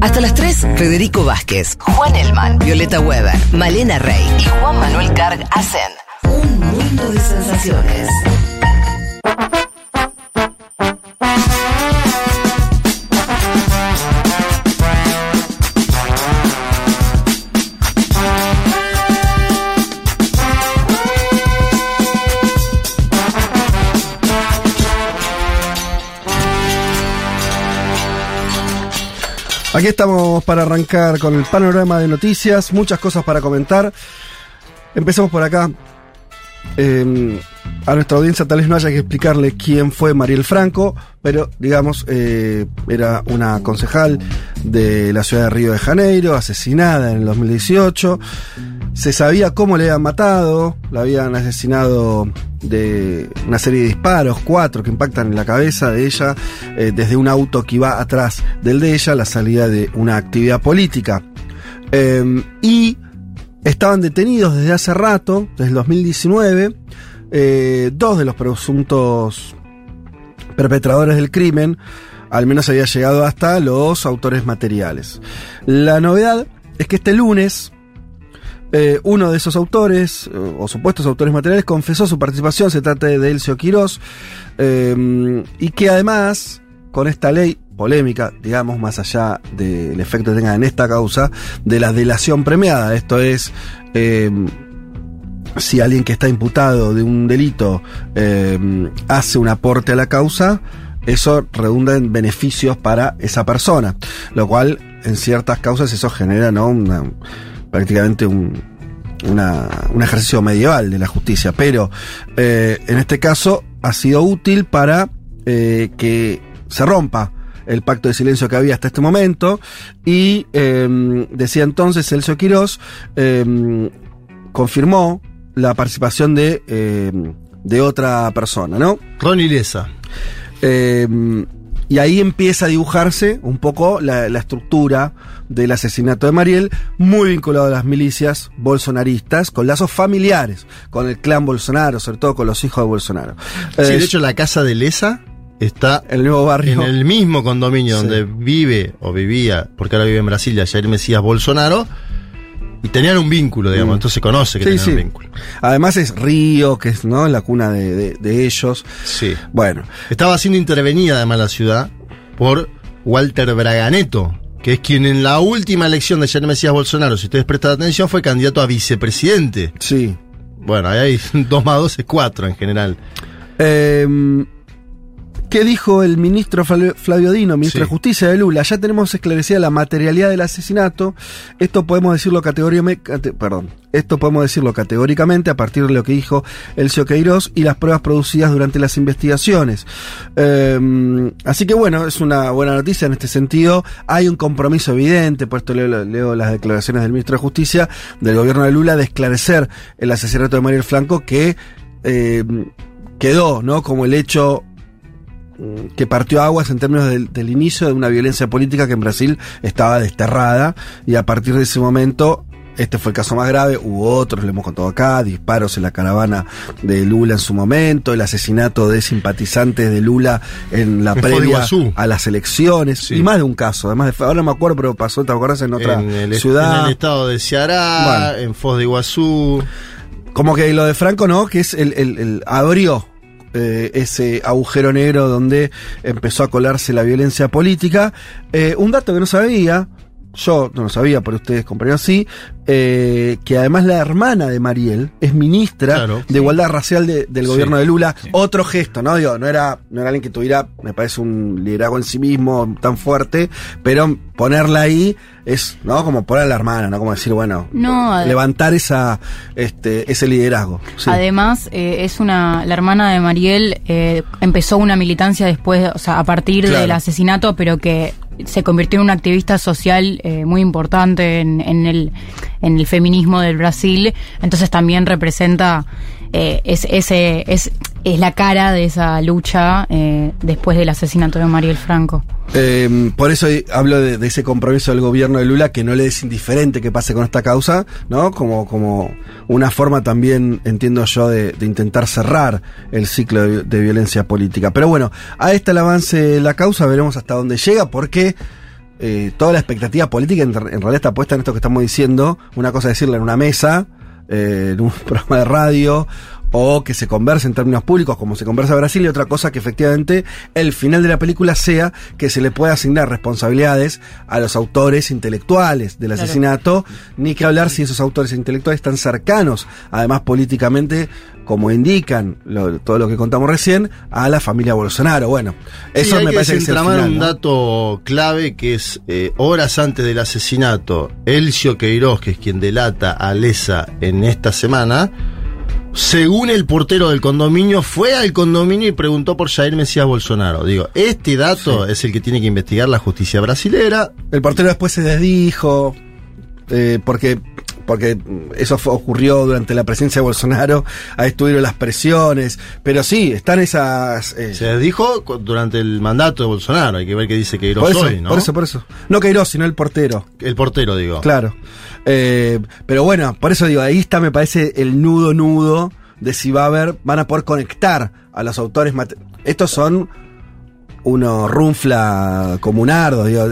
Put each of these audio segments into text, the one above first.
Hasta las 3, Federico Vázquez, Juan Elman, Violeta Weber, Malena Rey y Juan Manuel Carg hacen un mundo de sensaciones. Aquí estamos para arrancar con el panorama de noticias, muchas cosas para comentar. Empecemos por acá. Eh, a nuestra audiencia tal vez no haya que explicarle quién fue Mariel Franco, pero digamos, eh, era una concejal de la ciudad de Río de Janeiro, asesinada en el 2018. Se sabía cómo le habían matado, la habían asesinado de una serie de disparos, cuatro que impactan en la cabeza de ella, eh, desde un auto que iba atrás del de ella, la salida de una actividad política. Eh, y estaban detenidos desde hace rato, desde el 2019, eh, dos de los presuntos perpetradores del crimen, al menos había llegado hasta los autores materiales. La novedad es que este lunes, eh, uno de esos autores, o supuestos autores materiales, confesó su participación, se trata de Elcio Quirós, eh, y que además, con esta ley polémica, digamos, más allá del efecto que tenga en esta causa, de la delación premiada, esto es... si alguien que está imputado de un delito eh, hace un aporte a la causa, eso redunda en beneficios para esa persona, lo cual en ciertas causas eso genera ¿no? Una, prácticamente un, una, un ejercicio medieval de la justicia, pero eh, en este caso ha sido útil para eh, que se rompa el pacto de silencio que había hasta este momento. Y eh, decía entonces Celso Quirós confirmó la participación de, eh, de otra persona, ¿no? Ronnie Lesa. Eh, y ahí empieza a dibujarse un poco la, la, estructura del asesinato de Mariel, muy vinculado a las milicias bolsonaristas, con lazos familiares, con el clan Bolsonaro, sobre todo con los hijos de Bolsonaro. Sí, de hecho la casa de Lesa está en el mismo barrio. En el mismo condominio sí. donde vive o vivía, porque ahora vive en Brasilia, Jair Mesías Bolsonaro y tenían un vínculo, digamos, mm. entonces se conoce que sí, tenían sí. un vínculo. Además es Río, que es ¿no? la cuna de, de, de, ellos. Sí. Bueno. Estaba siendo intervenida además la ciudad por Walter Braganeto, que es quien en la última elección de Jair Mesías Bolsonaro, si ustedes prestan atención, fue candidato a vicepresidente. Sí. Bueno, ahí hay dos más dos es cuatro en general. Eh, ¿Qué dijo el ministro Flavio Dino, ministro sí. de Justicia de Lula? Ya tenemos esclarecida la materialidad del asesinato. Esto podemos decirlo categóricamente, perdón, esto podemos decirlo categóricamente a partir de lo que dijo Elcio Queiroz y las pruebas producidas durante las investigaciones. Eh, así que bueno, es una buena noticia en este sentido. Hay un compromiso evidente, por esto leo, leo las declaraciones del ministro de Justicia del gobierno de Lula de esclarecer el asesinato de Mariel Franco que eh, quedó, ¿no? Como el hecho que partió aguas en términos del, del, inicio de una violencia política que en Brasil estaba desterrada y a partir de ese momento este fue el caso más grave, hubo otros, le hemos contado acá, disparos en la caravana de Lula en su momento, el asesinato de simpatizantes de Lula en la previa a las elecciones, sí. y más de un caso, además de, ahora no me acuerdo, pero pasó, ¿te acuerdas? En otra en el, ciudad. En el estado de Ceará, bueno. en Foz de Iguazú. Como que lo de Franco, ¿no? Que es el, el, el abrió eh, ese agujero negro donde empezó a colarse la violencia política. Eh, un dato que no sabía, yo no lo sabía, pero ustedes compañeros sí, eh, que además la hermana de Mariel es ministra claro, de sí. Igualdad Racial de, del gobierno sí, de Lula. Sí. Otro gesto, ¿no? Digo, no era, no era alguien que tuviera, me parece, un liderazgo en sí mismo tan fuerte, pero ponerla ahí es, ¿no? Como poner a la hermana, ¿no? Como decir, bueno, no, levantar esa, este, ese liderazgo. Además, eh, es una, la hermana de Mariel eh, empezó una militancia después, o sea, a partir claro. del asesinato, pero que se convirtió en una activista social eh, muy importante en, en, el, en el feminismo del Brasil, entonces también representa eh, es, ese, es, es la cara de esa lucha eh, después del asesinato de Mariel Franco. Eh, por eso hablo de, ese compromiso del gobierno de Lula que no le es indiferente que pase con esta causa, ¿no? Como, como una forma también, entiendo yo, de, de intentar cerrar el ciclo de, de, violencia política. Pero bueno, a este el avance de la causa, veremos hasta dónde llega, porque eh, toda la expectativa política en, realidad está puesta en esto que estamos diciendo. Una cosa es decirle en una mesa, eh, en un programa de radio, o que se converse en términos públicos como se conversa en Brasil y otra cosa que efectivamente el final de la película sea que se le pueda asignar responsabilidades a los autores intelectuales del asesinato, ni que hablar si esos autores intelectuales están cercanos, además políticamente, como indican todo lo que contamos recién, a la familia Bolsonaro. Bueno, eso me parece que es un dato clave que es eh, horas antes del asesinato, Elcio Queiroz, que es quien delata a Lesa en esta semana, según el portero del condominio, fue al condominio y preguntó por Jair Mesías Bolsonaro. Digo, este dato es el que tiene que investigar la justicia brasilera. El portero después se desdijo, eh, porque, porque eso ocurrió durante la presencia de Bolsonaro, ahí estuvieron las presiones, pero sí, están esas... Eh, se desdijo durante el mandato de Bolsonaro, hay que ver qué dice Queiroz hoy, ¿no? Por eso, por eso. No Queiroz, sino el portero. El portero, digo. Claro. Eh, pero bueno, por eso digo, ahí está, me parece, el nudo nudo de si va a haber, van a poder conectar a los autores. Estos son unos runfla comunardos, digo,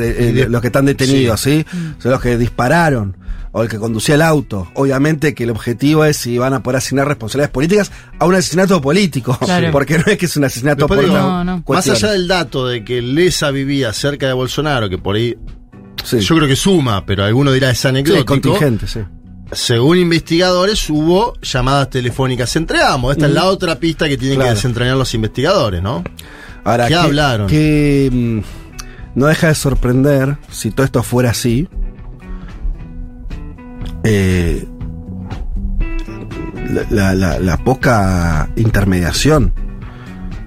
los que están detenidos, ¿sí? Son los que dispararon o el que conducía el auto. Obviamente que el objetivo es si van a poder asignar responsabilidades políticas a un asesinato político. Porque no es que es un asesinato político. Más allá del dato de que Lesa vivía cerca de Bolsonaro, que por ahí yo creo que suma, pero alguno dirá es anecdótico. contingente, sí. Según investigadores, hubo llamadas telefónicas entre ambos. Esta es la mm. otra pista que tienen que desentrañar los investigadores, ¿no? Ahora, ¿qué, hablaron? Que mm, no deja de sorprender, si todo esto fuera así, eh, la, poca intermediación.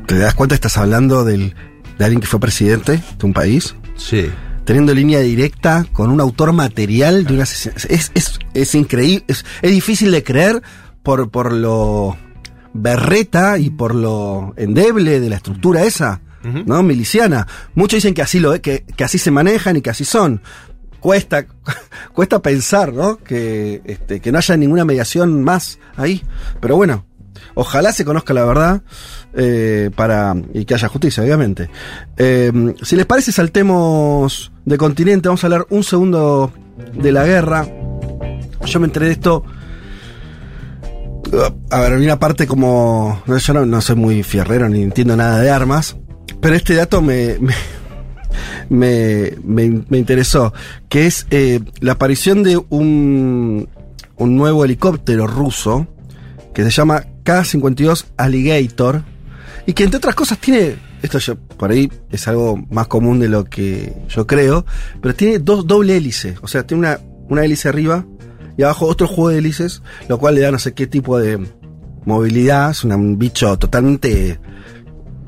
¿Te das cuenta? Estás hablando del, de alguien que fue presidente de un país. Sí teniendo línea directa con un autor material de una es, es, es increíble, es, es, difícil de creer por, por lo berreta y por lo endeble de la estructura esa, ¿no? Miliciana. Muchos dicen que así lo que, que así se manejan y que así son. Cuesta, cuesta pensar, ¿no? Que, este, que no haya ninguna mediación más ahí. Pero bueno, Ojalá se conozca la verdad eh, para y que haya justicia, obviamente. Eh, si les parece, saltemos de continente. Vamos a hablar un segundo de la guerra. Yo me enteré de esto. A ver, una parte como. Yo no, soy muy fierrero ni entiendo nada de armas. Pero este dato me, me, interesó. Que es eh, la aparición de un, un nuevo helicóptero ruso que se llama K-52 Alligator y que entre otras cosas tiene, esto yo, por ahí es algo más común de lo que yo creo, pero tiene dos doble hélices, o sea, tiene una, una hélice arriba y abajo otro juego de hélices, lo cual le da no sé qué tipo de movilidad, es un bicho totalmente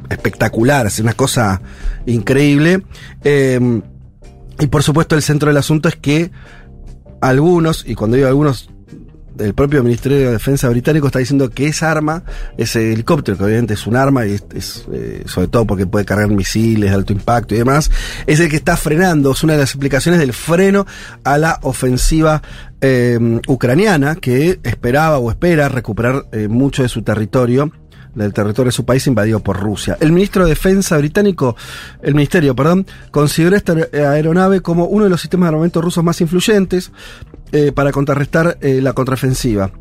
espectacular, es una cosa increíble. Eh, y por supuesto el centro del asunto es que algunos, y cuando digo algunos el propio Ministerio de Defensa británico está diciendo que esa arma, ese helicóptero, que obviamente es un arma, y es, eh, sobre todo porque puede cargar misiles de alto impacto y demás, es el que está frenando, es una de las aplicaciones del freno a la ofensiva eh, ucraniana, que esperaba o espera recuperar eh, mucho de su territorio del territorio de su país invadido por Rusia. El ministro de Defensa británico, el ministerio, perdón, consideró esta aeronave como uno de los sistemas de armamento rusos más influyentes eh, para contrarrestar eh, la contraofensiva.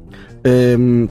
Em,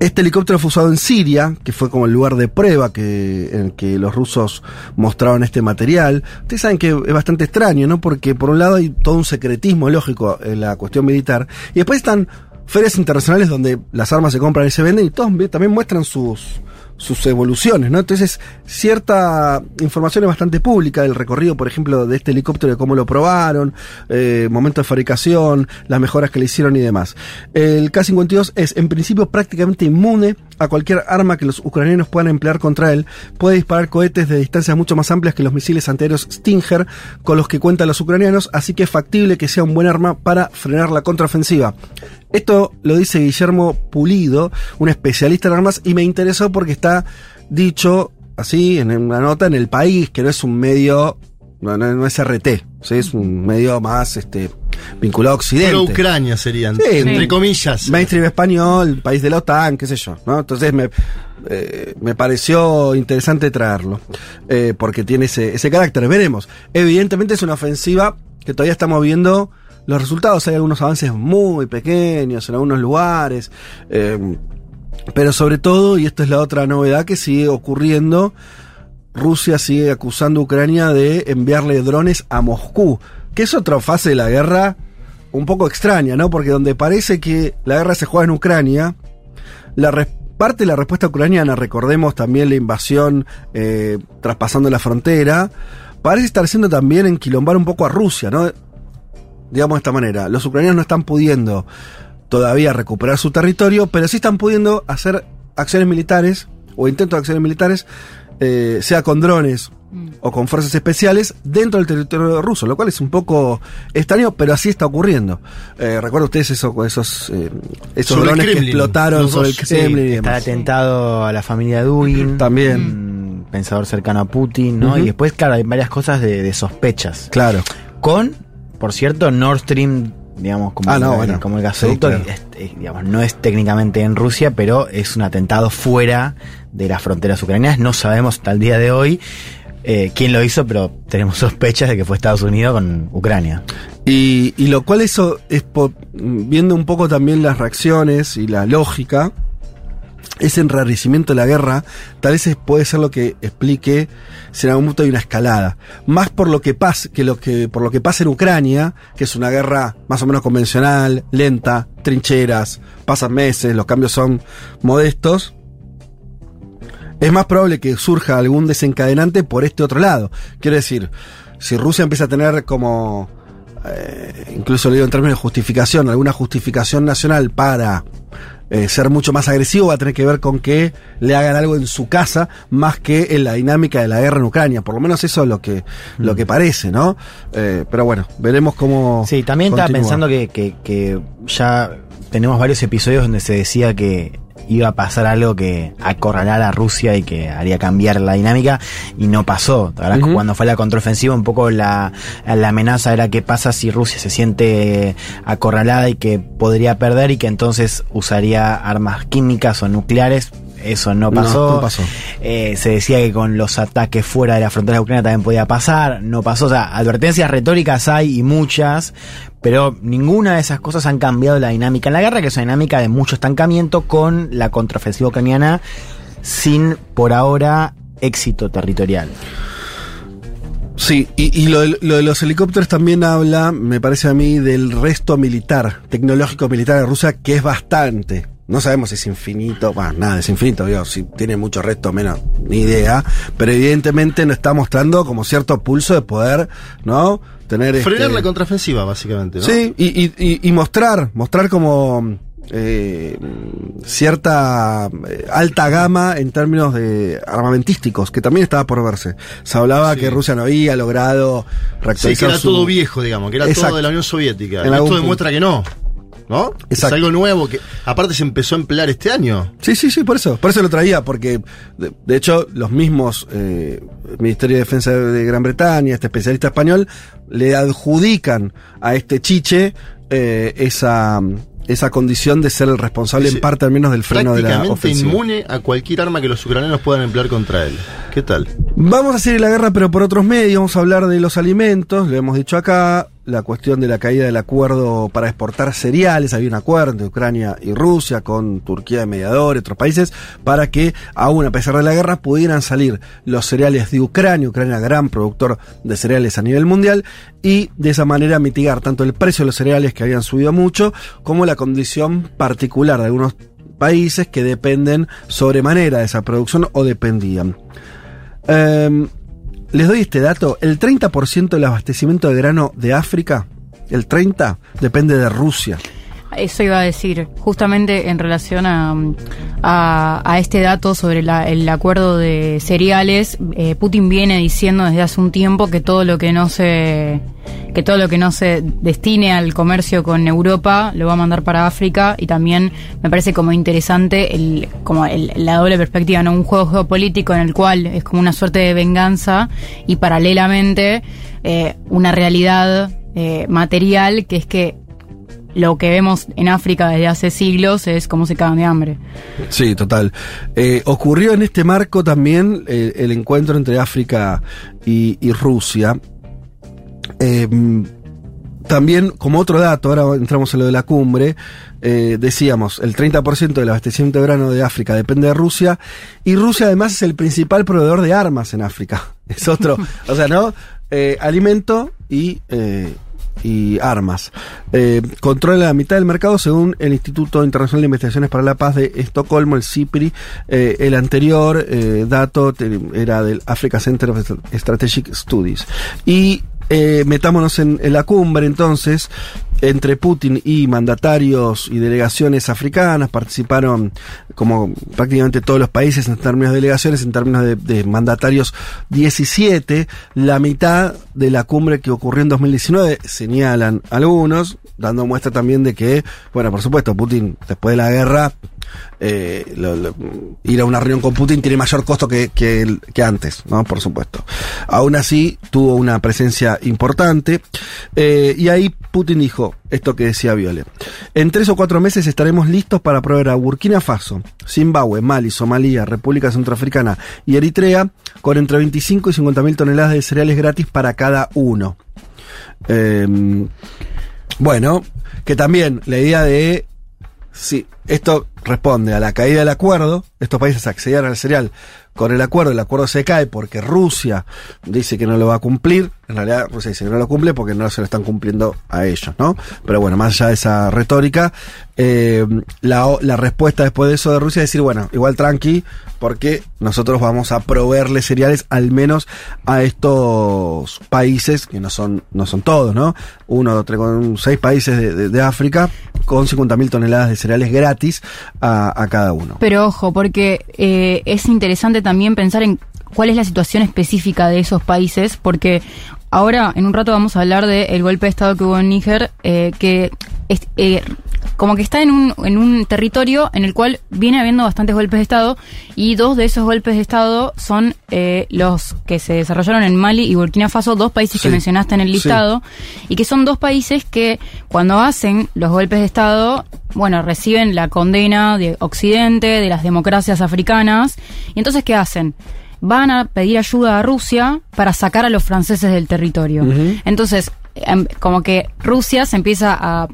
este helicóptero fue usado en Siria, que fue como el lugar de prueba en el que los rusos mostraban este material. Ustedes saben que es bastante extraño, ¿no? Porque por un lado hay todo un secretismo lógico en la cuestión militar, y después están ferias internacionales donde las armas se compran y se venden y todos también muestran sus, sus evoluciones, ¿no? Entonces, cierta información es bastante pública del recorrido, por ejemplo, de este helicóptero, de cómo lo probaron, eh, momento de fabricación, las mejoras que le hicieron y demás. El K-52 es, en principio, prácticamente inmune a cualquier arma que los ucranianos puedan emplear contra él. Puede disparar cohetes de distancias mucho más amplias que los misiles antiaéreos Stinger con los que cuentan los ucranianos, así que es factible que sea un buen arma para frenar la contraofensiva. Esto lo dice Guillermo Pulido, un especialista en armas, y me interesó porque está dicho así en una nota en el país, que no es un medio, no, es RT, es un medio más este vinculado a Occidente. Pero Ucrania serían, Sí, entre comillas. Mainstream español, país de la OTAN, qué sé yo, ¿no? Entonces me, eh, me pareció interesante traerlo, eh, porque tiene ese, ese carácter. Veremos. Evidentemente es una ofensiva que todavía estamos viendo los resultados. Hay algunos avances muy pequeños en algunos lugares. eh, pero sobre todo, y esto es la otra novedad que sigue ocurriendo, Rusia sigue acusando a Ucrania de enviarle drones a Moscú, que es otra fase de la guerra un poco extraña, ¿no? Porque donde parece que la guerra se juega en Ucrania, la parte de la respuesta ucraniana, recordemos también la invasión eh, traspasando la frontera, parece estar siendo también enquilombar un poco a Rusia, ¿no? Digamos de esta manera, los ucranianos no están pudiendo todavía recuperar su territorio, pero sí están pudiendo hacer acciones militares o intentos de acciones militares, eh, sea con drones o con fuerzas especiales dentro del territorio ruso, lo cual es un poco extraño, pero así está ocurriendo. Eh, ¿Recuerdan ustedes eso, esos, eh, esos Sobre el drones que Kremlin, explotaron los sobre el dos, Sí, Kremlin y está atentado a la familia Dugin. También. Un pensador cercano a Putin, ¿no? Y después, claro, hay varias cosas de, de sospechas. Claro. Con, por cierto, Nord Stream, digamos, como, Ah, no, el, bueno. como el gasoducto, Sí, claro. es- digamos, no es técnicamente en Rusia, pero es un atentado fuera de las fronteras ucranianas. No sabemos hasta el día de hoy eh, quién lo hizo, pero tenemos sospechas de que fue Estados Unidos con Ucrania. Y, y lo cual eso es viendo un poco también las reacciones y la lógica, ese enrarecimiento de la guerra, tal vez puede ser lo que explique si en algún momento hay una escalada. Más por lo que pasa, que lo que, por lo que pasa en Ucrania, que es una guerra más o menos convencional, lenta, trincheras, pasan meses, los cambios son modestos. Es más probable que surja algún desencadenante por este otro lado. Quiero decir, si Rusia empieza a tener como, eh, incluso lo digo en términos de justificación, alguna justificación nacional para eh, ser mucho más agresivo, va a tener que ver con que le hagan algo en su casa más que en la dinámica de la guerra en Ucrania. Por lo menos eso es lo que, lo que parece, ¿no? Eh, pero bueno, veremos cómo. Sí, también estaba continúa. pensando que, que, que ya tenemos varios episodios donde se decía que iba a pasar algo que acorralara a Rusia y que haría cambiar la dinámica y no pasó. Que Ujú. cuando fue la contraofensiva un poco la, la amenaza era qué pasa si Rusia se siente acorralada y que podría perder y que entonces usaría armas químicas o nucleares. Eso no No, pasó. no pasó. Eh, se decía que con los ataques fuera de la frontera de Ucrania también podía pasar, no pasó. O sea, advertencias retóricas hay y muchas, pero ninguna de esas cosas han cambiado la dinámica en la guerra, que es una dinámica de mucho estancamiento con la contraofensiva ucraniana sin, por ahora, éxito territorial. Sí, y, lo, de- lo de los helicópteros también habla, me parece a mí, del resto militar, tecnológico militar de Rusia, que es bastante. No sabemos si es infinito, bueno, nada, es infinito, digo, si tiene mucho resto, menos, ni idea, pero evidentemente nos está mostrando como cierto pulso de poder, ¿no? Tener Frenar este- la contraofensiva, básicamente, ¿no? Sí, y, y- y- y mostrar, mostrar como eh, cierta eh, alta gama en términos de armamentísticos, que también estaba por verse. Se hablaba Sí. que Rusia no había logrado Sí, reactualizar que era su- todo viejo, digamos, que era Exacto. todo de la Unión Soviética. En Y esto demuestra que no. ¿No? Es Exacto. algo nuevo que aparte se empezó a emplear este año. Sí, sí, sí, por eso. Por eso lo traía, porque de, de hecho los mismos eh, Ministerio de Defensa de Gran Bretaña, este especialista español, le adjudican a este chiche eh, esa, esa condición de ser el responsable en parte al menos del freno de la ofensiva. inmune a cualquier arma que los ucranianos puedan emplear contra él. ¿Qué tal? Vamos a seguir la guerra, pero por otros medios. Vamos a hablar de los alimentos, lo hemos dicho acá. La cuestión de la caída del acuerdo para exportar cereales. Había un acuerdo entre Ucrania y Rusia, con Turquía de mediador y otros países, para que, aún a pesar de la guerra, pudieran salir los cereales de Ucrania. Ucrania, gran productor de cereales a nivel mundial, y de esa manera mitigar tanto el precio de los cereales, que habían subido mucho, como la condición particular de algunos países que dependen sobremanera de esa producción o dependían. Em, les doy este dato, el 30% del abastecimiento de grano de África, el 30%, depende de Rusia. Eso iba a decir, justamente en relación a, este dato sobre el acuerdo de cereales, eh, Putin viene diciendo desde hace un tiempo que todo lo que no se que todo lo que no se destine al comercio con Europa lo va a mandar para África y también me parece como interesante como la doble perspectiva, ¿no? Un juego geopolítico en el cual es como una suerte de venganza y paralelamente eh, una realidad eh, material, que es que lo que vemos en África desde hace siglos es cómo se cagan de hambre. Sí, total. Eh, ocurrió en este marco también eh, el encuentro entre África y, Rusia. Eh, también, como otro dato, ahora entramos en lo de la cumbre, eh, decíamos, el 30% del abastecimiento de grano de África depende de Rusia, y Rusia además es el principal proveedor de armas en África. Es otro, o sea, ¿no? Eh, alimento y, y armas. Eh, controla la mitad del mercado según el Instituto Internacional de Investigaciones para la Paz de Estocolmo, el CIPRI. Eh, el anterior eh, dato era del Africa Center of Strategic Studies. Y eh, metámonos en, la cumbre entonces. Entre Putin y mandatarios y delegaciones africanas participaron como prácticamente todos los países en términos de delegaciones, en términos de, de mandatarios 17, la mitad de la cumbre que ocurrió en 2019, señalan algunos, dando muestra también de que, bueno, por supuesto, Putin después de la guerra, eh, ir a una reunión con Putin tiene mayor costo que, que, que antes, ¿no? Por supuesto. Aún así, tuvo una presencia importante. eh, y ahí Putin dijo esto que decía Viole. En tres o cuatro meses estaremos listos para proveer a Burkina Faso, Zimbabue, Mali, Somalia, República Centroafricana y Eritrea con entre 25 y 50 mil toneladas de cereales gratis para cada uno. Eh, bueno, que también la idea de si esto responde a la caída del acuerdo, estos países accedieron al cereal con el acuerdo, el acuerdo se cae porque Rusia dice que no lo va a cumplir, en realidad Rusia dice que no lo cumple porque no se lo están cumpliendo a ellos, ¿no? Pero bueno, más allá de esa retórica, eh, la, la respuesta después de eso de Rusia es decir, bueno, igual tranqui, porque nosotros vamos a proveerle cereales al menos a estos países, que no son, no son todos, ¿no? Uno, tres, con seis países de, de- de África, con 50.000 toneladas de cereales gratis a, a cada uno. Pero ojo, porque eh, es interesante también pensar en cuál es la situación específica de esos países, porque ahora en un rato vamos a hablar del golpe de Estado que hubo en Níger, eh, que es, eh, como que está en un, en un territorio en el cual viene habiendo bastantes golpes de Estado y dos de esos golpes de Estado son eh, los que se desarrollaron en Mali y Burkina Faso, dos países que mencionaste en el Sí. listado, y que son dos países que cuando hacen los golpes de Estado, bueno, reciben la condena de Occidente, de las democracias africanas, y entonces ¿qué hacen? Van a pedir ayuda a Rusia para sacar a los franceses del territorio. Entonces, em, como que Rusia se empieza a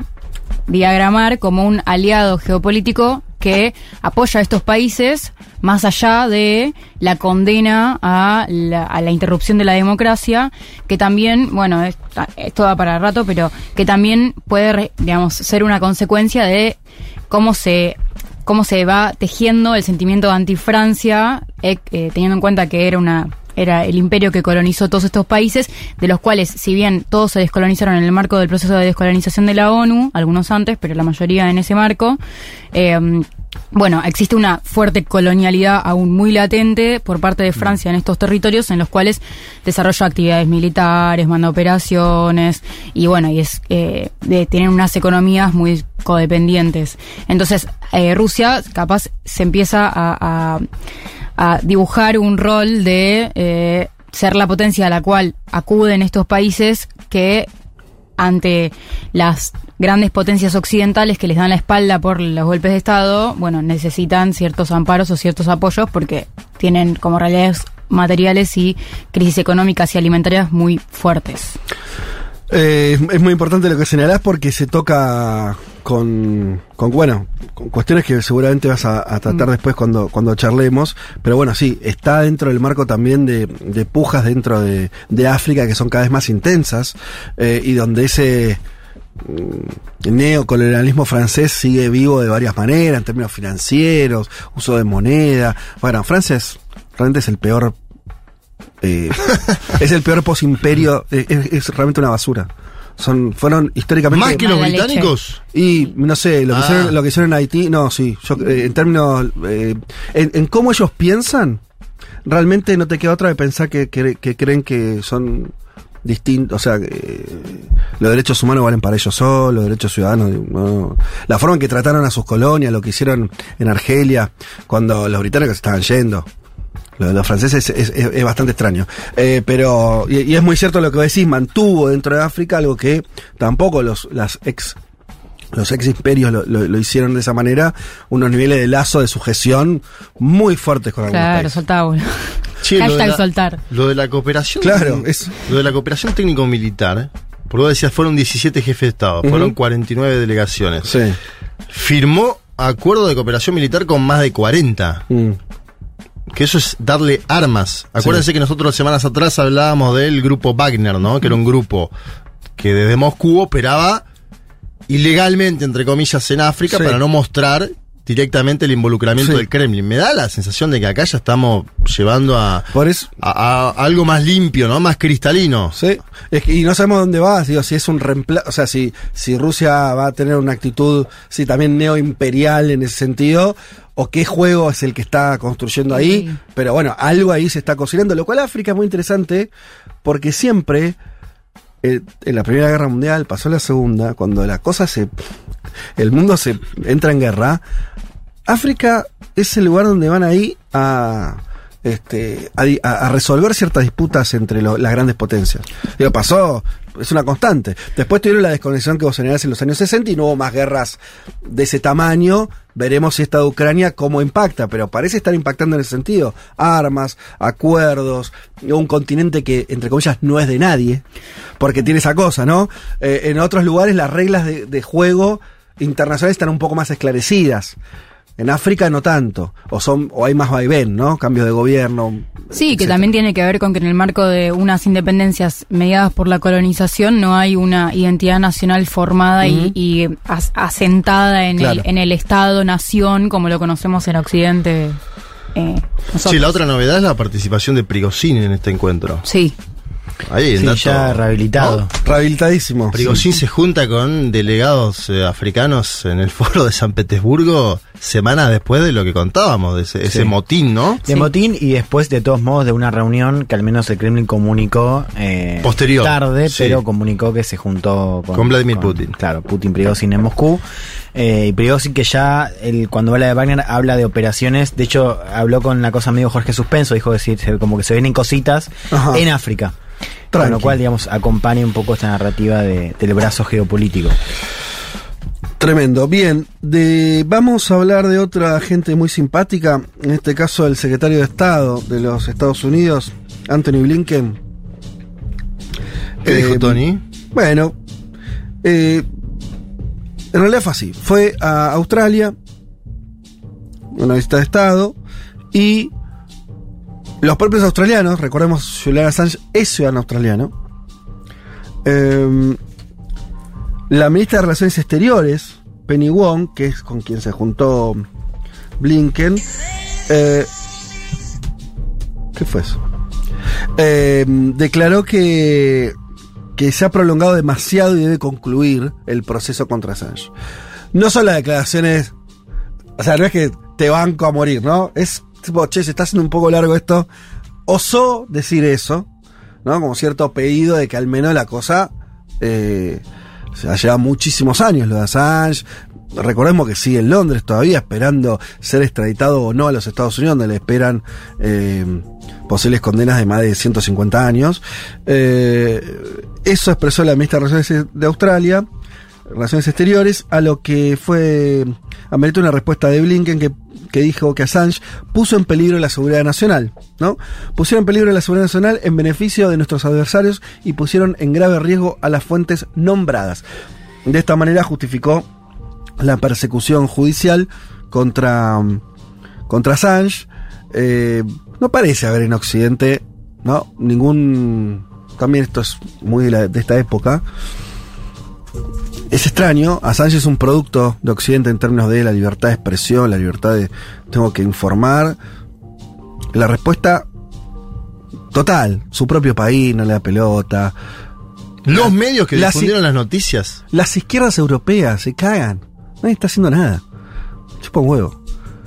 diagramar como un aliado geopolítico que apoya a estos países más allá de la condena a la, a la interrupción de la democracia, que también, bueno, es- esto da para rato, pero que también puede, digamos, ser una consecuencia de cómo se cómo se va tejiendo el sentimiento anti-Francia, eh, eh, teniendo en cuenta que era una era el imperio que colonizó todos estos países, de los cuales, si bien todos se descolonizaron en el marco del proceso de descolonización de la ONU, algunos antes, pero la mayoría en ese marco, eh, bueno, existe una fuerte colonialidad aún muy latente por parte de Francia en estos territorios en los cuales desarrolla actividades militares, manda operaciones y bueno, y es eh, de, tienen unas economías muy codependientes. Entonces, eh, Rusia capaz se empieza a, a- a dibujar un rol de eh, ser la potencia a la cual acuden estos países que ante las grandes potencias occidentales que les dan la espalda por los golpes de Estado, bueno, necesitan ciertos amparos o ciertos apoyos porque tienen como realidades materiales y crisis económicas y alimentarias muy fuertes. Eh, es muy importante lo que señalás porque se toca con, con bueno, con cuestiones que seguramente vas a, a tratar Mm. después cuando, cuando charlemos. Pero bueno, sí, está dentro del marco también de, de pujas dentro de, de África que son cada vez más intensas eh, y donde ese mm, neocolonialismo francés sigue vivo de varias maneras, en términos financieros, uso de moneda. Bueno, Francia es, realmente es el peor eh, es el peor posimperio, eh, es, es realmente una basura. Son, fueron históricamente ¿Más que los británicos? y no sé, lo que, Ah. hicieron, lo que hicieron en Haití, no, sí, yo, eh, en términos, eh, en, en cómo ellos piensan, realmente no te queda otra de pensar que, que- que creen que son distintos, o sea, que eh, los derechos humanos valen para ellos solos, los derechos ciudadanos, no. la forma en que trataron a sus colonias, lo que hicieron en Argelia, cuando los británicos estaban yendo, Lo de los franceses es, es- es bastante extraño. Eh, pero, y, y es muy cierto lo que decís, mantuvo dentro de África algo que tampoco los, las ex, los ex imperios lo, lo- lo hicieron de esa manera, unos niveles de lazo de sujeción muy fuertes con algunos Claro, soltá, lo de Hashtag la- soltar. Lo de la cooperación. Claro, es- Lo de la cooperación técnico-militar. Porque vos decías, fueron 17 jefes de Estado, fueron 49 delegaciones. Sí. Firmó acuerdo de cooperación militar con más de 40. Mm. Que eso es darle armas. Acuérdense que nosotros semanas atrás hablábamos del grupo Wagner, ¿no? Que era un grupo que desde Moscú operaba ilegalmente, entre comillas, en África Sí. para no mostrar directamente el involucramiento Sí. del Kremlin. Me da la sensación de que acá ya estamos llevando a, Por eso, a- a algo más limpio, ¿no? Más cristalino. Sí, es que, y no sabemos dónde va, digo, si es un reemplazo, o sea, si, si Rusia va a tener una actitud, sí, también neoimperial en ese sentido, o qué juego es el que está construyendo ahí, Sí. pero bueno, algo ahí se está cocinando, lo cual África es muy interesante, porque siempre, eh, en la Primera Guerra Mundial, pasó la Segunda, cuando la cosa se, el mundo se entra en guerra, África es el lugar donde van ahí a, este, a, resolver ciertas disputas entre lo- las grandes potencias. Digo, pasó, es una constante. Después tuvieron la desconexión que vos generás en los años 60 y no hubo más guerras de ese tamaño. Veremos si esta de Ucrania cómo impacta, pero parece estar impactando en ese sentido. Armas, acuerdos, un continente que, entre comillas, no es de nadie, porque tiene esa cosa, ¿no? Eh, en otros lugares las reglas de, de juego internacionales están un poco más esclarecidas. En África no tanto, o son, o hay más vaivén, ¿no? Cambios de gobierno. Sí, que también tiene que ver con que en el marco de unas independencias mediadas por la colonización no hay una identidad nacional formada y- Ujú. y, as- asentada en, Claro. el, en el Estado-nación como lo conocemos en Occidente. eh. Sí, la otra novedad es la participación de Prigozhin en este encuentro. Sí. Ahí Sí, dato- ya rehabilitado. Rehabilitadísimo. Prigozhin se junta con delegados eh, africanos en el foro de San Petersburgo semanas después de lo que contábamos, de ese, motín, ¿no? De Sí. motín y después, de todos modos, de una reunión que al menos el Kremlin comunicó eh, Posterior, tarde, sí. pero comunicó que se juntó con, Con Vladimir Putin. Claro, Putin Prigozhin en Moscú. Eh, y Prigozhin que ya, el, cuando habla de Wagner, habla de operaciones. De hecho, habló con la cosa medio Jorge Suspenso, dijo que sí, se- como que se vienen cositas Ajá. en África. Con lo cual, digamos, acompaña un poco esta narrativa de- del brazo geopolítico. Tremendo. Bien, de, vamos a hablar de otra gente muy simpática, en este caso el secretario de Estado de los Estados Unidos, Anthony Blinken. ¿Qué dijo Eh, Tony? Bueno, eh, en realidad fue así. Fue a Australia, una visita de Estado, y los propios australianos, recordemos, Julian Assange es ciudadano australiano. eh, la ministra de Relaciones Exteriores, Penny Wong, que es con quien se juntó Blinken, eh, ¿qué fue eso? Eh, declaró que, que se ha prolongado demasiado y debe concluir el proceso contra Assange. No son las declaraciones, o sea, no es que te banco a morir, ¿no? Es tipo, che, se está haciendo un poco largo esto. Osó decir eso, ¿no? Como cierto pedido de que al menos la cosa eh, se ha llevado muchísimos años lo de Assange. Recordemos que sigue en Londres todavía esperando ser extraditado o no a los Estados Unidos, donde le esperan eh, posibles condenas de más de 150 años. Eh, eso expresó la ministra de Relaciones de Australia, Relaciones Exteriores, a lo que fue amerita una respuesta de Blinken que, que dijo que Assange puso en peligro la seguridad nacional, ¿no? Pusieron en peligro la seguridad nacional en beneficio de nuestros adversarios y pusieron en grave riesgo a las fuentes nombradas. De esta manera justificó la persecución judicial contra, contra Assange. Eh, no parece haber en Occidente, ¿no? Ningún. También esto es muy de, esta época. Es extraño, Assange es un producto de Occidente en términos de la libertad de expresión, la libertad de tengo que informar. La respuesta total, su propio país no le da pelota. Los medios que la- difundieron las noticias. Las izquierdas europeas se cagan. Nadie está haciendo nada. Chupa un huevo.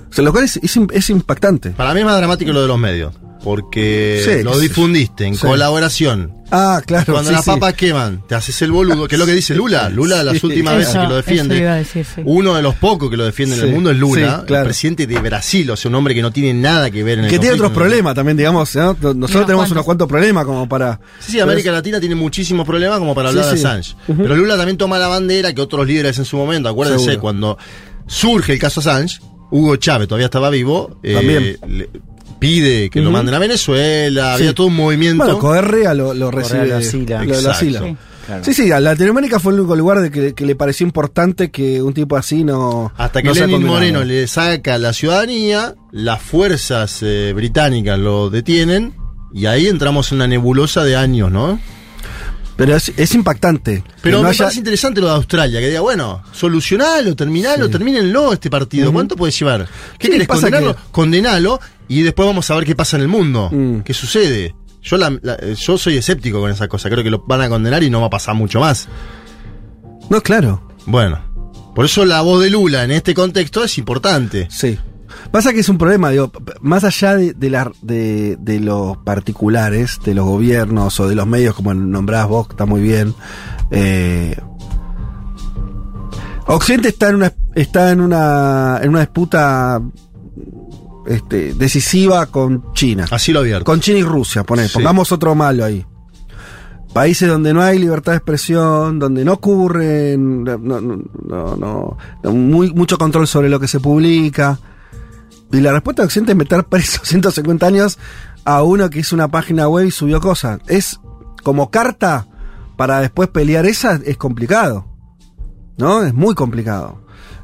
O sea, lo cual es, es impactante. Para mí es más dramático lo de los medios. Porque Sí, lo difundiste en Sí. colaboración. Ah, claro. Cuando sí, las sí. papas queman, te haces el boludo, que es lo que dice Lula. Lula, las Sí. últimas veces Eso, que lo defiende, decir, sí. uno de los pocos que lo defiende en el mundo es Lula, sí, claro. el presidente de Brasil, o sea, un hombre que no tiene nada que ver en el Que tiene otros problemas también, digamos. ¿no? Nosotros tenemos unos cuantos problemas como para. Sí, sí, América Latina tiene muchísimos problemas como para Sí, hablar de. Assange. Pero Lula también toma la bandera que otros líderes en su momento, acuérdense, Seguro. cuando surge el caso Assange, Hugo Chávez todavía estaba vivo, eh, También. le- pide que lo manden a Venezuela, Sí. había todo un movimiento. Bueno, Correa lo, lo recibe. lo asila. lo- lo Exacto. asila. Sí. Claro. Sí, sí, a Latinoamérica fue el único lugar de que, que le pareció importante que un tipo así no. Hasta que no Lenin. Moreno le saca la ciudadanía, las fuerzas eh, británicas lo detienen y ahí entramos en una nebulosa de años, ¿no? Pero es, es impactante. Pero no me haya- parece interesante lo de Australia, que diga, bueno, solucionalo, terminalo, Sí. termínenlo este partido. ¿Cuánto puede llevar? ¿Qué pasa condenarlo? que- Condenalo y después vamos a ver qué pasa en el mundo. Mm. ¿Qué sucede? Yo, la- la- eh, yo soy escéptico con esa cosa. Creo que lo van a condenar y no va a pasar mucho más. No, claro. Bueno, por eso la voz de Lula en este contexto es importante. Sí. Pasa que es un problema, digo, más allá de, de, la- de, de los particulares, de los gobiernos o de los medios, como nombrás vos, que está muy bien. eh, Occidente está en una está en una en una disputa este, decisiva con China. Así lo abierto. Con China y Rusia, poné, Sí. pongamos otro malo ahí. Países donde no hay libertad de expresión, donde no ocurren, no, no, no, no- no- muy, mucho control sobre lo que se publica. Y la respuesta de Occidente es meter preso 150 años a uno que hizo una página web y subió cosas. Es como carta para después pelear esa, es complicado. ¿No? Es muy complicado.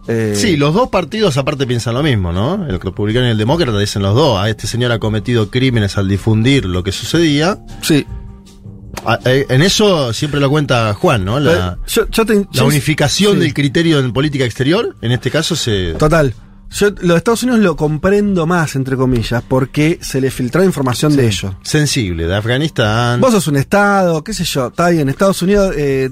Eh, Sí, los dos partidos aparte piensan lo mismo, ¿no? El republicano y el demócrata dicen los dos. A este señor ha cometido crímenes al difundir lo que sucedía. Sí. A- eh, En eso siempre lo cuenta Juan, ¿no? La, Eh, yo- yo te- la unificación sí. del criterio en política exterior, en este caso se... Total. Yo lo de Estados Unidos lo comprendo más, entre comillas, porque se le filtró información de ellos. sensible, de Afganistán. Vos sos un Estado, qué sé yo, está bien, Estados Unidos, eh,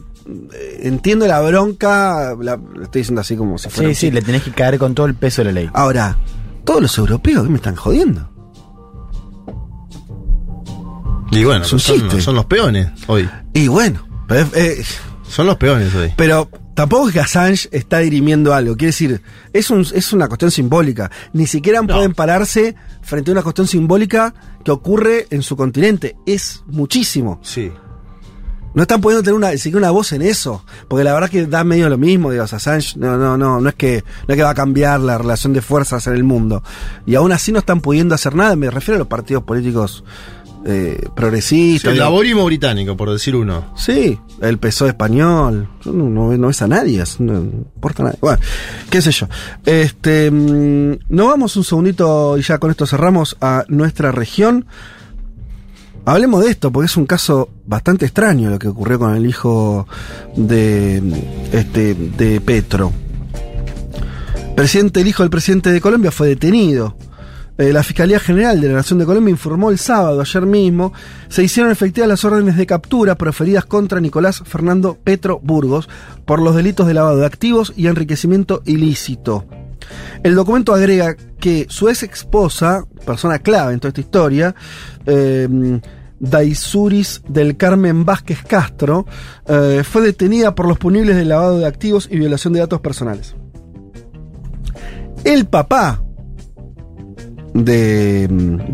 entiendo la bronca, la, lo estoy diciendo así como si fuera... Sí, sí, le tenés que caer con todo el peso de la ley. Ahora, todos los europeos ¿qué me están jodiendo. y bueno, son, los peones hoy. Y bueno, eh, Son los peones hoy. pero tampoco es que Assange está dirimiendo algo, quiere decir, es, un, es una cuestión simbólica. Ni siquiera pueden pararse frente a una cuestión simbólica que ocurre en su continente. Es muchísimo. Sí. No están pudiendo tener una, siquiera una voz en eso. Porque la verdad que da medio lo mismo, digo, Assange, no, no, no, no es que, no es que va a cambiar la relación de fuerzas en el mundo. Y aún así no están pudiendo hacer nada, me refiero a los partidos políticos eh, Sí, progresistas. el laborismo británico, por decir uno. Sí, el PSOE español. No, no, no ves a nadie, no importa a nadie. Bueno, qué sé yo. Este, mm, nos vamos un segundito y ya con esto cerramos a nuestra región. Hablemos de esto, porque es un caso bastante extraño lo que ocurrió con el hijo de, este, de Petro. Presidente, el hijo del presidente de Colombia fue detenido. Eh, la Fiscalía General de la Nación de Colombia informó el sábado, ayer mismo, se hicieron efectivas las órdenes de captura proferidas contra Nicolás Fernando Petro Burgos por los delitos de lavado de activos y enriquecimiento ilícito. El documento agrega que su ex esposa, persona clave en toda esta historia, eh, Daisuris del Carmen Vázquez Castro, eh, fue detenida por los punibles de lavado de activos y violación de datos personales. El papá de,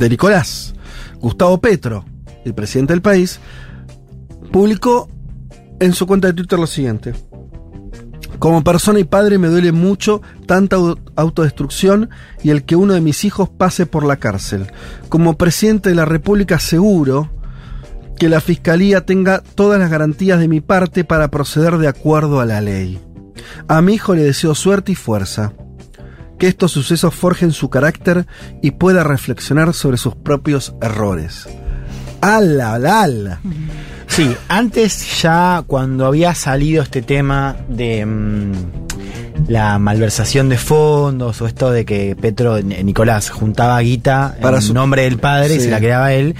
Nicolás, Gustavo Petro, el presidente del país, publicó en su cuenta de Twitter lo siguiente. Como persona y padre me duele mucho tanta au- autodestrucción y el que uno de mis hijos pase por la cárcel. Como presidente de la República seguro que la Fiscalía tenga todas las garantías de mi parte para proceder de acuerdo a la ley. A mi hijo le deseo suerte y fuerza. Que estos sucesos forjen su carácter y pueda reflexionar sobre sus propios errores. ¡Ala, ala, ala! Sí, antes ya cuando había salido este tema de mm, la malversación de fondos o esto de que Petro, Nicolás, juntaba guita Para en su- nombre del padre y se la quedaba él,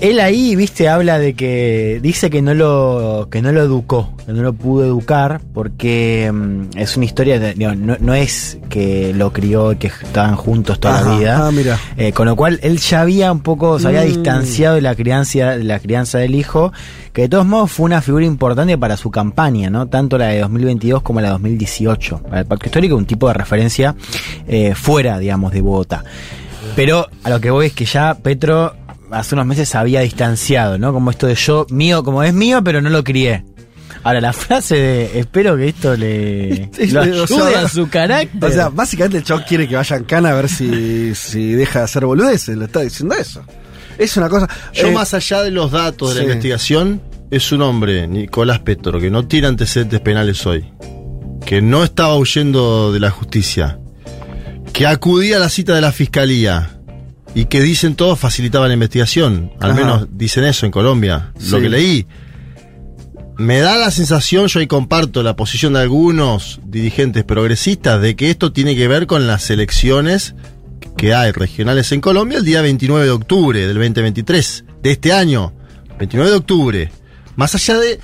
él ahí, viste, habla de que dice que no lo que no lo educó, que no lo pudo educar porque mm, es una historia, de- no, no es que lo crió y que estaban juntos toda Ajá, la vida. ah, mira. Eh, con lo cual él ya había un poco, se había Mm. distanciado de la crianza, de la crianza del hijo, que de todos modos fue una figura importante para su campaña, ¿no? Tanto la de 2022 como la de 2018. Para el Pacto Histórico, un tipo de referencia eh, fuera, digamos, de Bogotá. Pero a lo que voy es que ya Petro hace unos meses se había distanciado, ¿no? Como esto de yo, mío, como es mío, pero no lo crié. Ahora, la frase de espero que esto le lo o sea, ayude a su carácter. O sea, básicamente el chabón quiere que vayan cana a ver si, si deja de hacer boludeces, le está diciendo eso. Es una cosa. Yo eh, más allá de los datos de la investigación, es un hombre, Nicolás Petro, que no tiene antecedentes penales hoy, que no estaba huyendo de la justicia, que acudía a la cita de la fiscalía y que dicen todos facilitaba la investigación. Al Ajá. menos dicen eso en Colombia, lo que leí. Me da la sensación, yo ahí comparto la posición de algunos dirigentes progresistas, de que esto tiene que ver con las elecciones que hay regionales en Colombia el día 29 de octubre del 2023, de este año, 29 de octubre. Más allá de,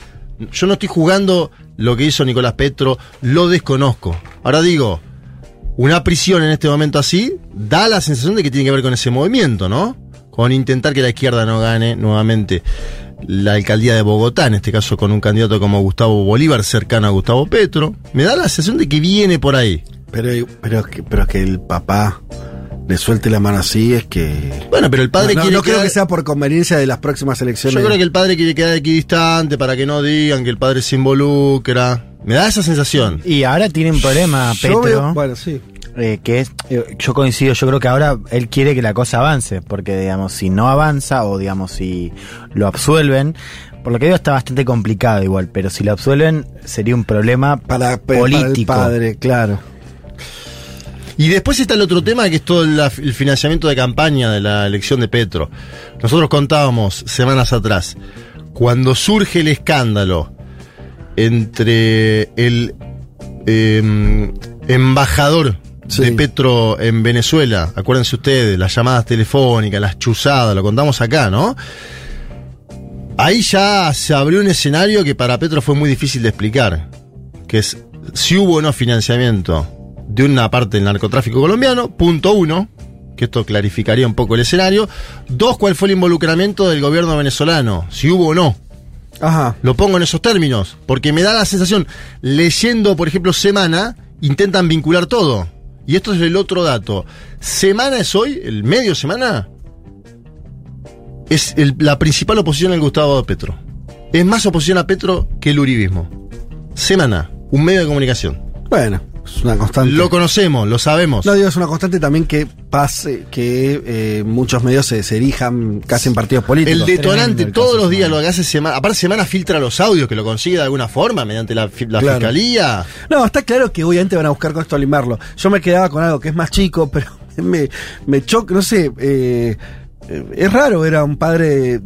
yo no estoy jugando lo que hizo Nicolás Petro, lo desconozco. Ahora digo, una prisión en este momento así da la sensación de que tiene que ver con ese movimiento, ¿no? Con intentar que la izquierda no gane nuevamente la alcaldía de Bogotá, en este caso con un candidato como Gustavo Bolívar, cercano a Gustavo Petro. Me da la sensación de que viene por ahí. Pero, pero, es que- pero es que el papá le suelte la mano así, es que. Bueno, pero el padre no, quiere no creo quedar- que sea por conveniencia de las próximas elecciones. Yo creo que el padre quiere quedar equidistante para que no digan que el padre se involucra. Me da esa sensación. Y ahora tiene un problema, Yo Petro. veo- bueno, sí. eh, que es, eh, yo coincido, yo creo que ahora él quiere que la cosa avance, porque digamos, si no avanza o digamos, si lo absuelven, por lo que veo está bastante complicado igual, pero si lo absuelven sería un problema Para, para el político. padre, claro. Y después está el otro tema que es todo el financiamiento de campaña de la elección de Petro. Nosotros contábamos semanas atrás, cuando surge el escándalo entre el em, embajador Sí. de Petro en Venezuela, acuérdense ustedes, las llamadas telefónicas, las chuzadas, lo contamos acá, ¿no? Ahí ya se abrió un escenario que para Petro fue muy difícil de explicar, que es si hubo o no financiamiento de una parte del narcotráfico colombiano, punto uno, que esto clarificaría un poco el escenario. Dos, cuál fue el involucramiento del gobierno venezolano, si hubo o no. Ajá. Lo pongo en esos términos, porque me da la sensación, leyendo, por ejemplo, Semana, intentan vincular todo. Y esto es el otro dato. Semana es hoy, el medio semana, es el- la principal oposición al Gustavo Petro. Es más oposición a Petro que el uribismo. Semana, un medio de comunicación. Bueno, es una constante. Lo conocemos, lo sabemos. No, digo, es una constante también que pase, que eh, muchos medios se, se erijan casi en partidos políticos. El detonante el todos los días Semana. lo que hace Semana. Aparte, Semana filtra los audios que lo consigue de alguna forma mediante la, la Claro. fiscalía. No, está claro que obviamente van a buscar con esto limarlo. Yo me quedaba con algo que es más chico, pero me, me choca, no sé, eh, eh, es raro ver a un padre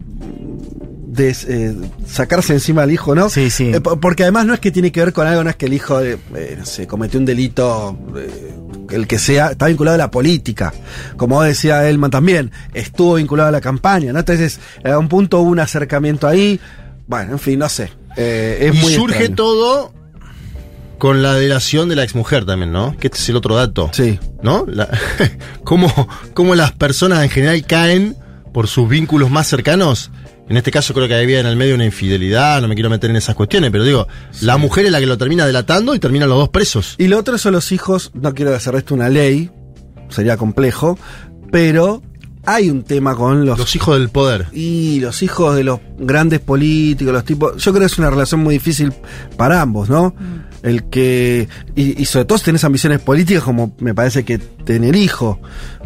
de eh, sacarse encima al hijo, ¿no? Sí, sí. Eh, po- porque además no es que tiene que ver con algo, no es que el hijo, eh, eh, no sé, cometió un delito, eh, el que sea, está vinculado a la política. Como decía Elman también, estuvo vinculado a la campaña, ¿no? Entonces, a un punto hubo un acercamiento ahí. Bueno, en fin, no sé. Eh, es y muy surge extraño. todo con la delación de la exmujer también, ¿no? Que este es el otro dato. Sí. ¿No? La- cómo, cómo las personas en general caen por sus vínculos más cercanos. En este caso creo que había en el medio una infidelidad, no me quiero meter en esas cuestiones, pero digo, la mujer es la que lo termina delatando y terminan los dos presos. Y lo otro son los hijos, no quiero hacer esto una ley, sería complejo, pero hay un tema con los, Los hijos del poder. y los hijos de los grandes políticos, los tipos, yo creo que es una relación muy difícil para ambos, ¿no? El que, y, y sobre todo si tenés ambiciones políticas como me parece que tener hijo,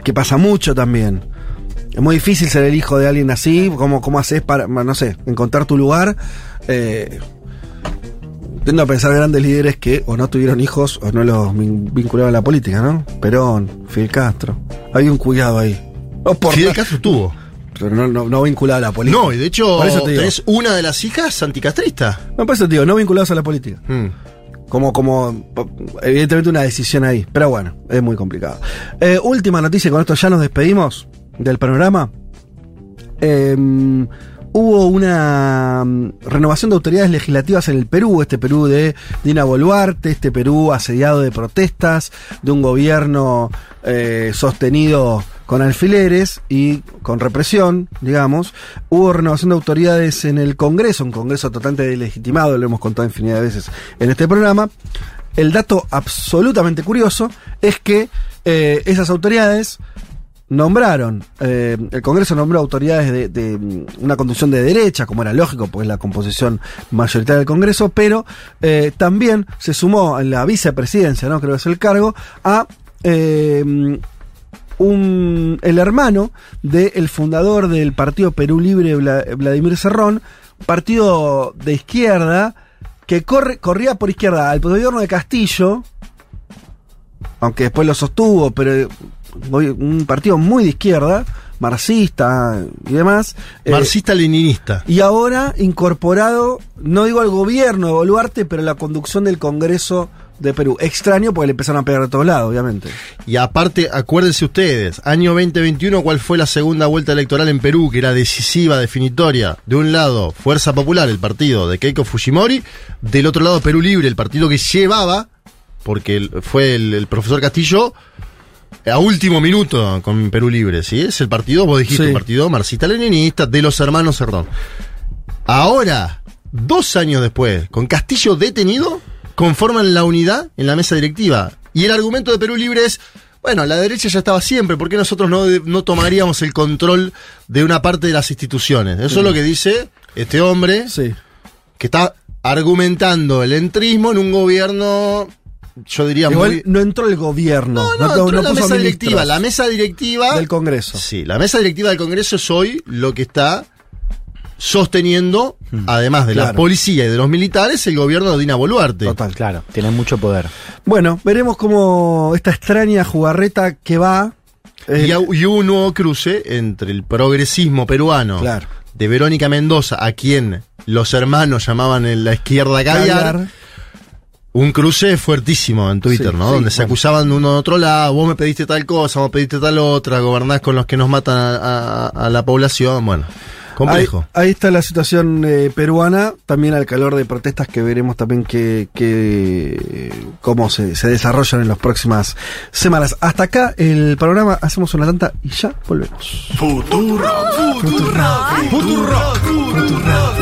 que pasa mucho también. Es muy difícil ser el hijo de alguien así, ¿cómo, cómo haces para, no sé, encontrar tu lugar? Eh, Tiendo a pensar grandes líderes que o no tuvieron hijos o no los vin- vincularon a la política, ¿no? Perón, Fidel Castro. Hay un cuidado ahí. No por Fidel Castro tuvo. pero no, no, no vinculado a la política. No, y de hecho Por eso te digo. tenés una de las hijas anticastrista. No, por eso te digo, no vinculados a la política. Mm. Como, como, evidentemente una decisión ahí. Pero bueno, es muy complicado. Eh, última noticia, con esto ya nos despedimos del panorama. em, hubo una mm, renovación de autoridades legislativas en el Perú, este Perú de Dina Boluarte, este Perú asediado de protestas, de un gobierno eh, sostenido con alfileres y con represión, digamos. Hubo renovación de autoridades en el Congreso, un Congreso totalmente delegitimado, lo hemos contado infinidad de veces en este programa. El dato absolutamente curioso es que eh, esas autoridades nombraron, eh, el Congreso nombró autoridades de, de, mm, una conducción de derecha, como era lógico, pues la composición mayoritaria del Congreso, pero eh, también se sumó en la vicepresidencia, ¿no? Creo que es el cargo, a eh, un, el hermano del fundador del Partido Perú Libre, Vla- Vladimir Cerrón, partido de izquierda, que corre, corría por izquierda al gobierno de Castillo, aunque después lo sostuvo, pero un partido muy de izquierda, marxista y demás. eh, Marxista-leninista. y ahora incorporado, no digo al gobierno de Boluarte, pero a la conducción del Congreso de Perú. Extraño porque le empezaron a pegar de todos lados, obviamente. Y aparte, acuérdense ustedes, año 2021, ¿cuál fue la segunda vuelta electoral en Perú, que era decisiva, definitoria? De un lado, Fuerza Popular, el partido de Keiko Fujimori, del otro lado, Perú Libre, el partido que llevaba, porque fue el, el profesor Castillo, a último minuto con Perú Libre, ¿sí? Es el partido, vos dijiste, Sí. partido marxista-leninista de los hermanos Cerdón. Ahora, dos años después, con Castillo detenido, conforman la unidad en la mesa directiva. Y el argumento de Perú Libre es, bueno, la derecha ya estaba siempre, ¿por qué nosotros no, no tomaríamos el control de una parte de las instituciones? Eso es lo que dice este hombre, Sí. que está argumentando el entrismo en un gobierno, yo diría, Igual muy... no entró el gobierno. No, no, entró la puso mesa directiva. La mesa directiva del Congreso. Sí, la mesa directiva del Congreso es hoy lo que está sosteniendo, además de la Claro. policía y de los militares, el gobierno de Dina Boluarte. Total. Claro, tiene mucho poder. Bueno, veremos cómo esta extraña jugarreta que va. eh, Y, hu- y hubo un nuevo cruce entre el progresismo peruano Claro. de Verónica Mendoza, a quien los hermanos llamaban en la izquierda caviar, caviar. Un cruce fuertísimo en Twitter, Sí, ¿no? sí, Donde se bueno. acusaban de uno de otro lado, vos me pediste tal cosa, vos pediste tal otra, gobernás con los que nos matan a, a- a la población, bueno, complejo. Ahí, ahí está la situación eh, peruana, también al calor de protestas que veremos también que, que cómo se, se desarrollan en las próximas semanas. Hasta acá el programa, hacemos una tanta y ya volvemos. Futuro, futuro, futuro, futuro.